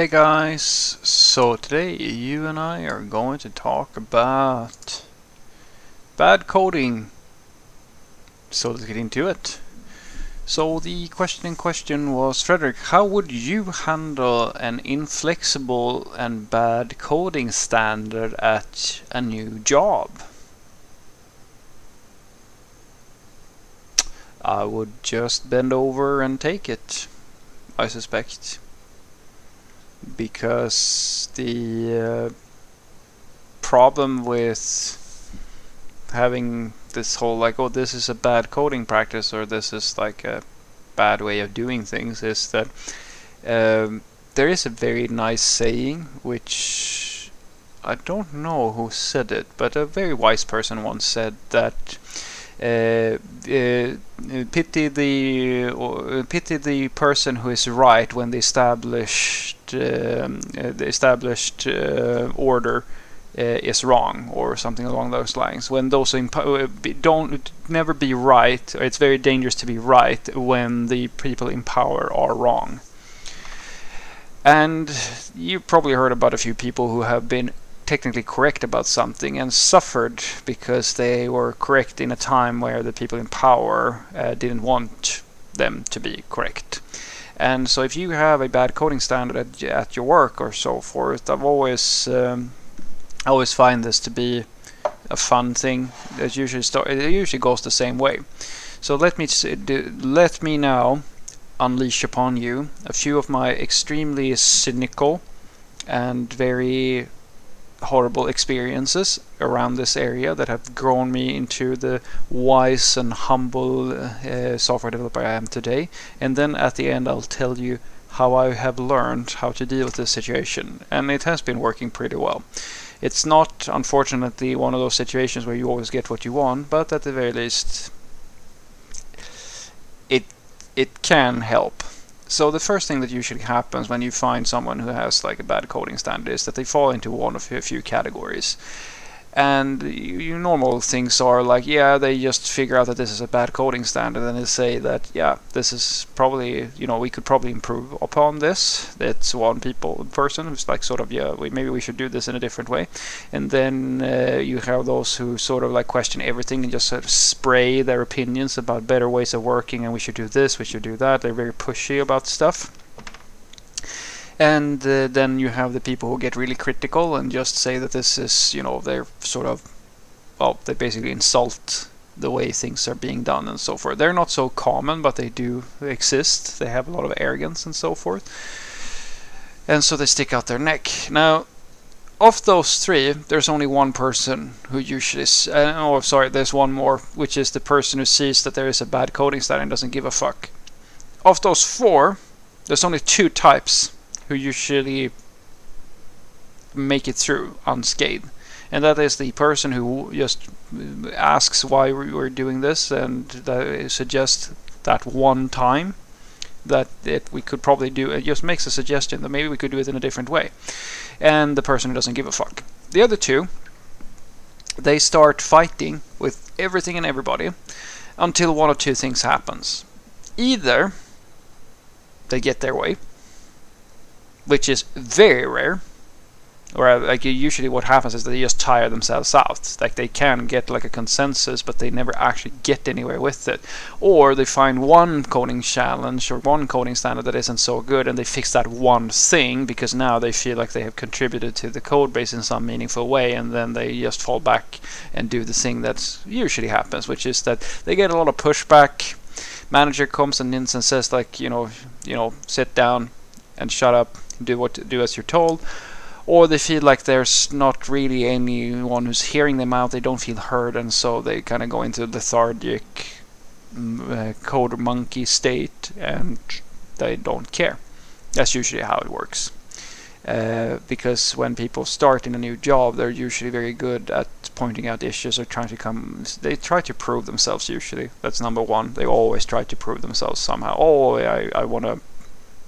Hey guys, so today you and I are going to talk about bad coding. So let's get into it. So the question in question was, Frederick, how would you handle an inflexible and bad coding standard at a new job? I would just bend over and take it, I suspect because the uh, problem with having this whole like oh this is a bad coding practice or this is like a bad way of doing things is that um, there is a very nice saying which I don't know who said it but a very wise person once said that Eh, eh, pity the uh, pity the person who is right when the established um, the established order is wrong or something along those lines. When those don't never be right, it's very dangerous to be right when the people in power are wrong. And you probably heard about a few people who have been technically correct about something and suffered because they were correct in a time where the people in power uh, didn't want them to be correct. And so if you have a bad coding standard at, at your work or so forth, I've always um, I always find this to be a fun thing. It usually start, it usually goes the same way. So let me let me now unleash upon you a few of my extremely cynical and very horrible experiences around this area that have grown me into the wise and humble uh, software developer I am today. And then at the end, I'll tell you how I have learned how to deal with this situation. And it has been working pretty well. It's not, unfortunately, one of those situations where you always get what you want, but at the very least, it it can help. So the first thing that usually happens when you find someone who has like a bad coding standard is that they fall into one of a few categories and your normal things are like yeah they just figure out that this is a bad coding standard and they say that yeah this is probably you know we could probably improve upon this. That's one people person who's like sort of yeah we, maybe we should do this in a different way. And then uh, you have those who sort of like question everything and just sort of spray their opinions about better ways of working and we should do this we should do that. They're very pushy about stuff and uh, then you have the people who get really critical and just say that this is you know they're sort of well they basically insult the way things are being done and so forth they're not so common but they do exist they have a lot of arrogance and so forth and so they stick out their neck now of those three, there's only one person who usually. Uh, oh, sorry, there's one more, which is the person who sees that there is a bad coding style and doesn't give a fuck. Of those four, there's only two types who usually make it through unscathed. And that is the person who just asks why we're doing this and suggests that one time that it, we could probably do it just makes a suggestion that maybe we could do it in a different way. And the person who doesn't give a fuck. The other two they start fighting with everything and everybody until one of two things happens. Either they get their way which is very rare. Or like usually what happens is they just tire themselves out. Like they can get like a consensus, but they never actually get anywhere with it. Or they find one coding challenge or one coding standard that isn't so good, and they fix that one thing because now they feel like they have contributed to the code base in some meaningful way, and then they just fall back and do the thing that usually happens, which is that they get a lot of pushback. Manager comes and and says like, you know, you know, sit down and shut up do what do as you're told or they feel like there's not really anyone who's hearing them out they don't feel heard and so they kind of go into lethargic mm, uh, code monkey state and they don't care. That's usually how it works. Uh, because when people start in a new job they're usually very good at pointing out issues or trying to come they try to prove themselves usually. That's number one. They always try to prove themselves somehow. Oh i, I want to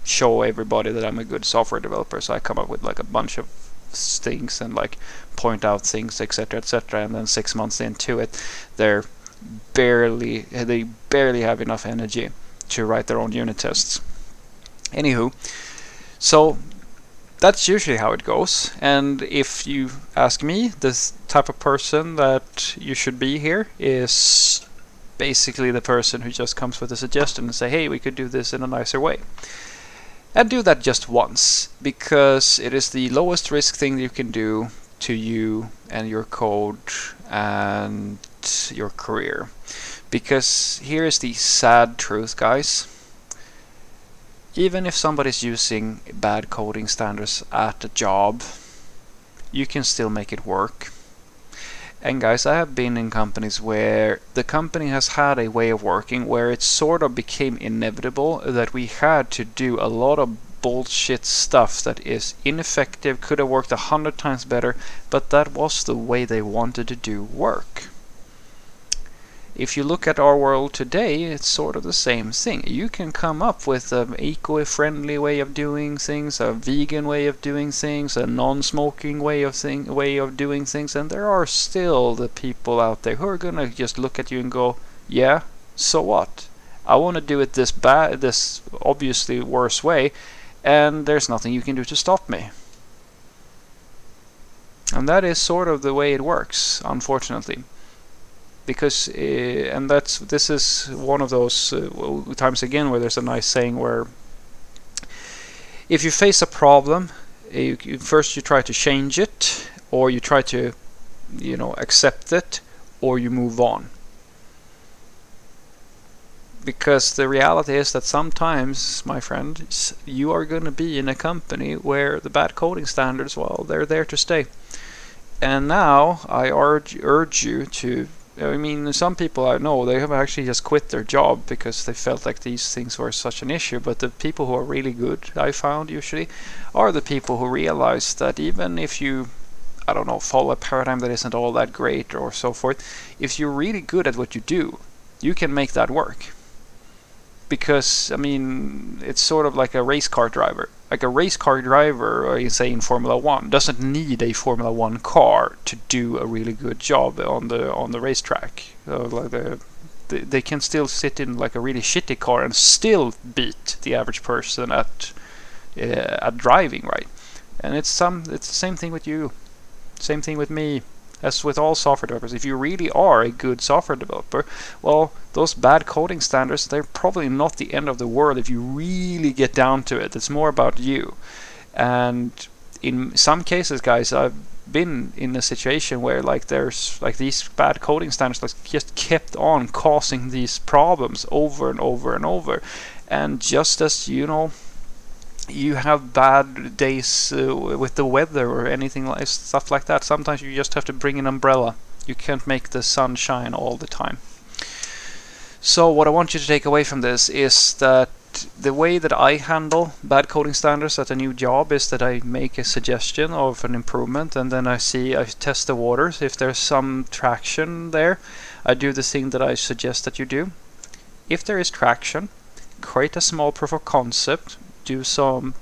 show everybody that I'm a good software developer. So I come up with like a bunch of things and like point out things, etc., etc. And then six months into it, they're barely they barely have enough energy to write their own unit tests. Anywho, so that's usually how it goes. And if you ask me, this type of person that you should be here is basically the person who just comes with a suggestion and say, hey, we could do this in a nicer way. And do that just once, because it is the lowest risk thing you can do to you and your code and your career. Because here is the sad truth, guys. Even if somebody's using bad coding standards at a job, you can still make it work. And guys, I have been in companies where the company has had a way of working where it sort of became inevitable that we had to do a lot of bullshit stuff that is ineffective, could have worked a hundred times better, but that was the way they wanted to do work. If you look at our world today, it's sort of the same thing. You can come up with an eco-friendly way of doing things, a vegan way of doing things, a non-smoking way of thing way of doing things, and there are still the people out there who are gonna just look at you and go, "Yeah, so what? I want to do it this bad, this obviously worse way, and there's nothing you can do to stop me." And that is sort of the way it works, unfortunately because uh, and that's this is one of those uh, times again where there's a nice saying where if you face a problem you, you, first you try to change it or you try to you know accept it or you move on. Because the reality is that sometimes my friends you are going to be in a company where the bad coding standards well they're there to stay. And now I urge, urge you to I mean, some people I know they have actually just quit their job because they felt like these things were such an issue. But the people who are really good, I found usually, are the people who realize that even if you, I don't know, follow a paradigm that isn't all that great or so forth, if you're really good at what you do, you can make that work because I mean it's sort of like a race car driver. Like a race car driver, or you say in Formula One, doesn't need a Formula One car to do a really good job on the on the racetrack. Uh, like the, they, they can still sit in like a really shitty car and still beat the average person at uh, at driving, right? And it's some it's the same thing with you, same thing with me as with all software developers, if you really are a good software developer, well, those bad coding standards, they're probably not the end of the world if you really get down to it. It's more about you. And in some cases, guys, I've been in a situation where like there's like these bad coding standards like just kept on causing these problems over and over and over. And just as you know you have bad days uh, with the weather or anything like stuff like that. Sometimes you just have to bring an umbrella. You can't make the sun shine all the time. So what I want you to take away from this is that the way that I handle bad coding standards at a new job is that I make a suggestion of an improvement and then I see I test the waters if there's some traction there I do the thing that I suggest that you do if there is traction create a small proof of concept do some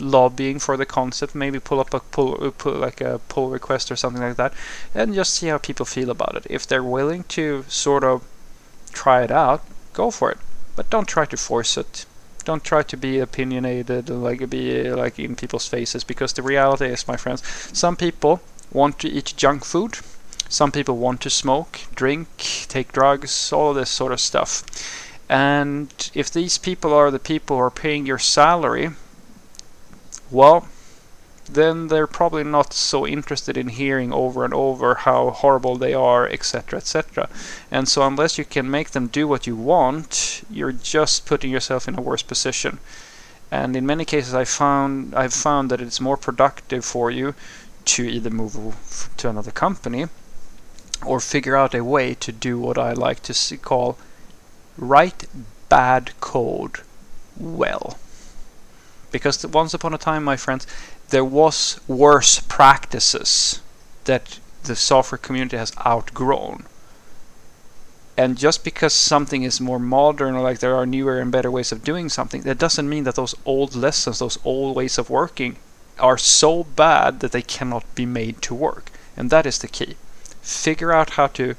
lobbying for the concept, maybe pull up a pull, uh, pull like a pull request or something like that, and just see how people feel about it. If they're willing to sort of try it out, go for it, but don't try to force it. Don't try to be opinionated, like be like in people's faces, because the reality is, my friends, some people want to eat junk food. Some people want to smoke, drink, take drugs, all this sort of stuff and if these people are the people who are paying your salary, well, then they're probably not so interested in hearing over and over how horrible they are, etc., etc. And so, unless you can make them do what you want, you're just putting yourself in a worse position. And in many cases, I found I've found that it's more productive for you to either move to another company or figure out a way to do what I like to call write bad code well. Because once upon a time, my friends, there was worse practices that the software community has outgrown. And just because something is more modern or like there are newer and better ways of doing something, that doesn't mean that those old lessons, those old ways of working are so bad that they cannot be made to work. And that is the key. Figure out how to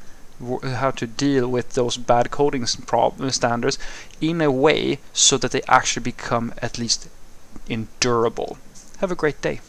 how to deal with those bad coding uh, standards in a way so that they actually become at least endurable. Have a great day.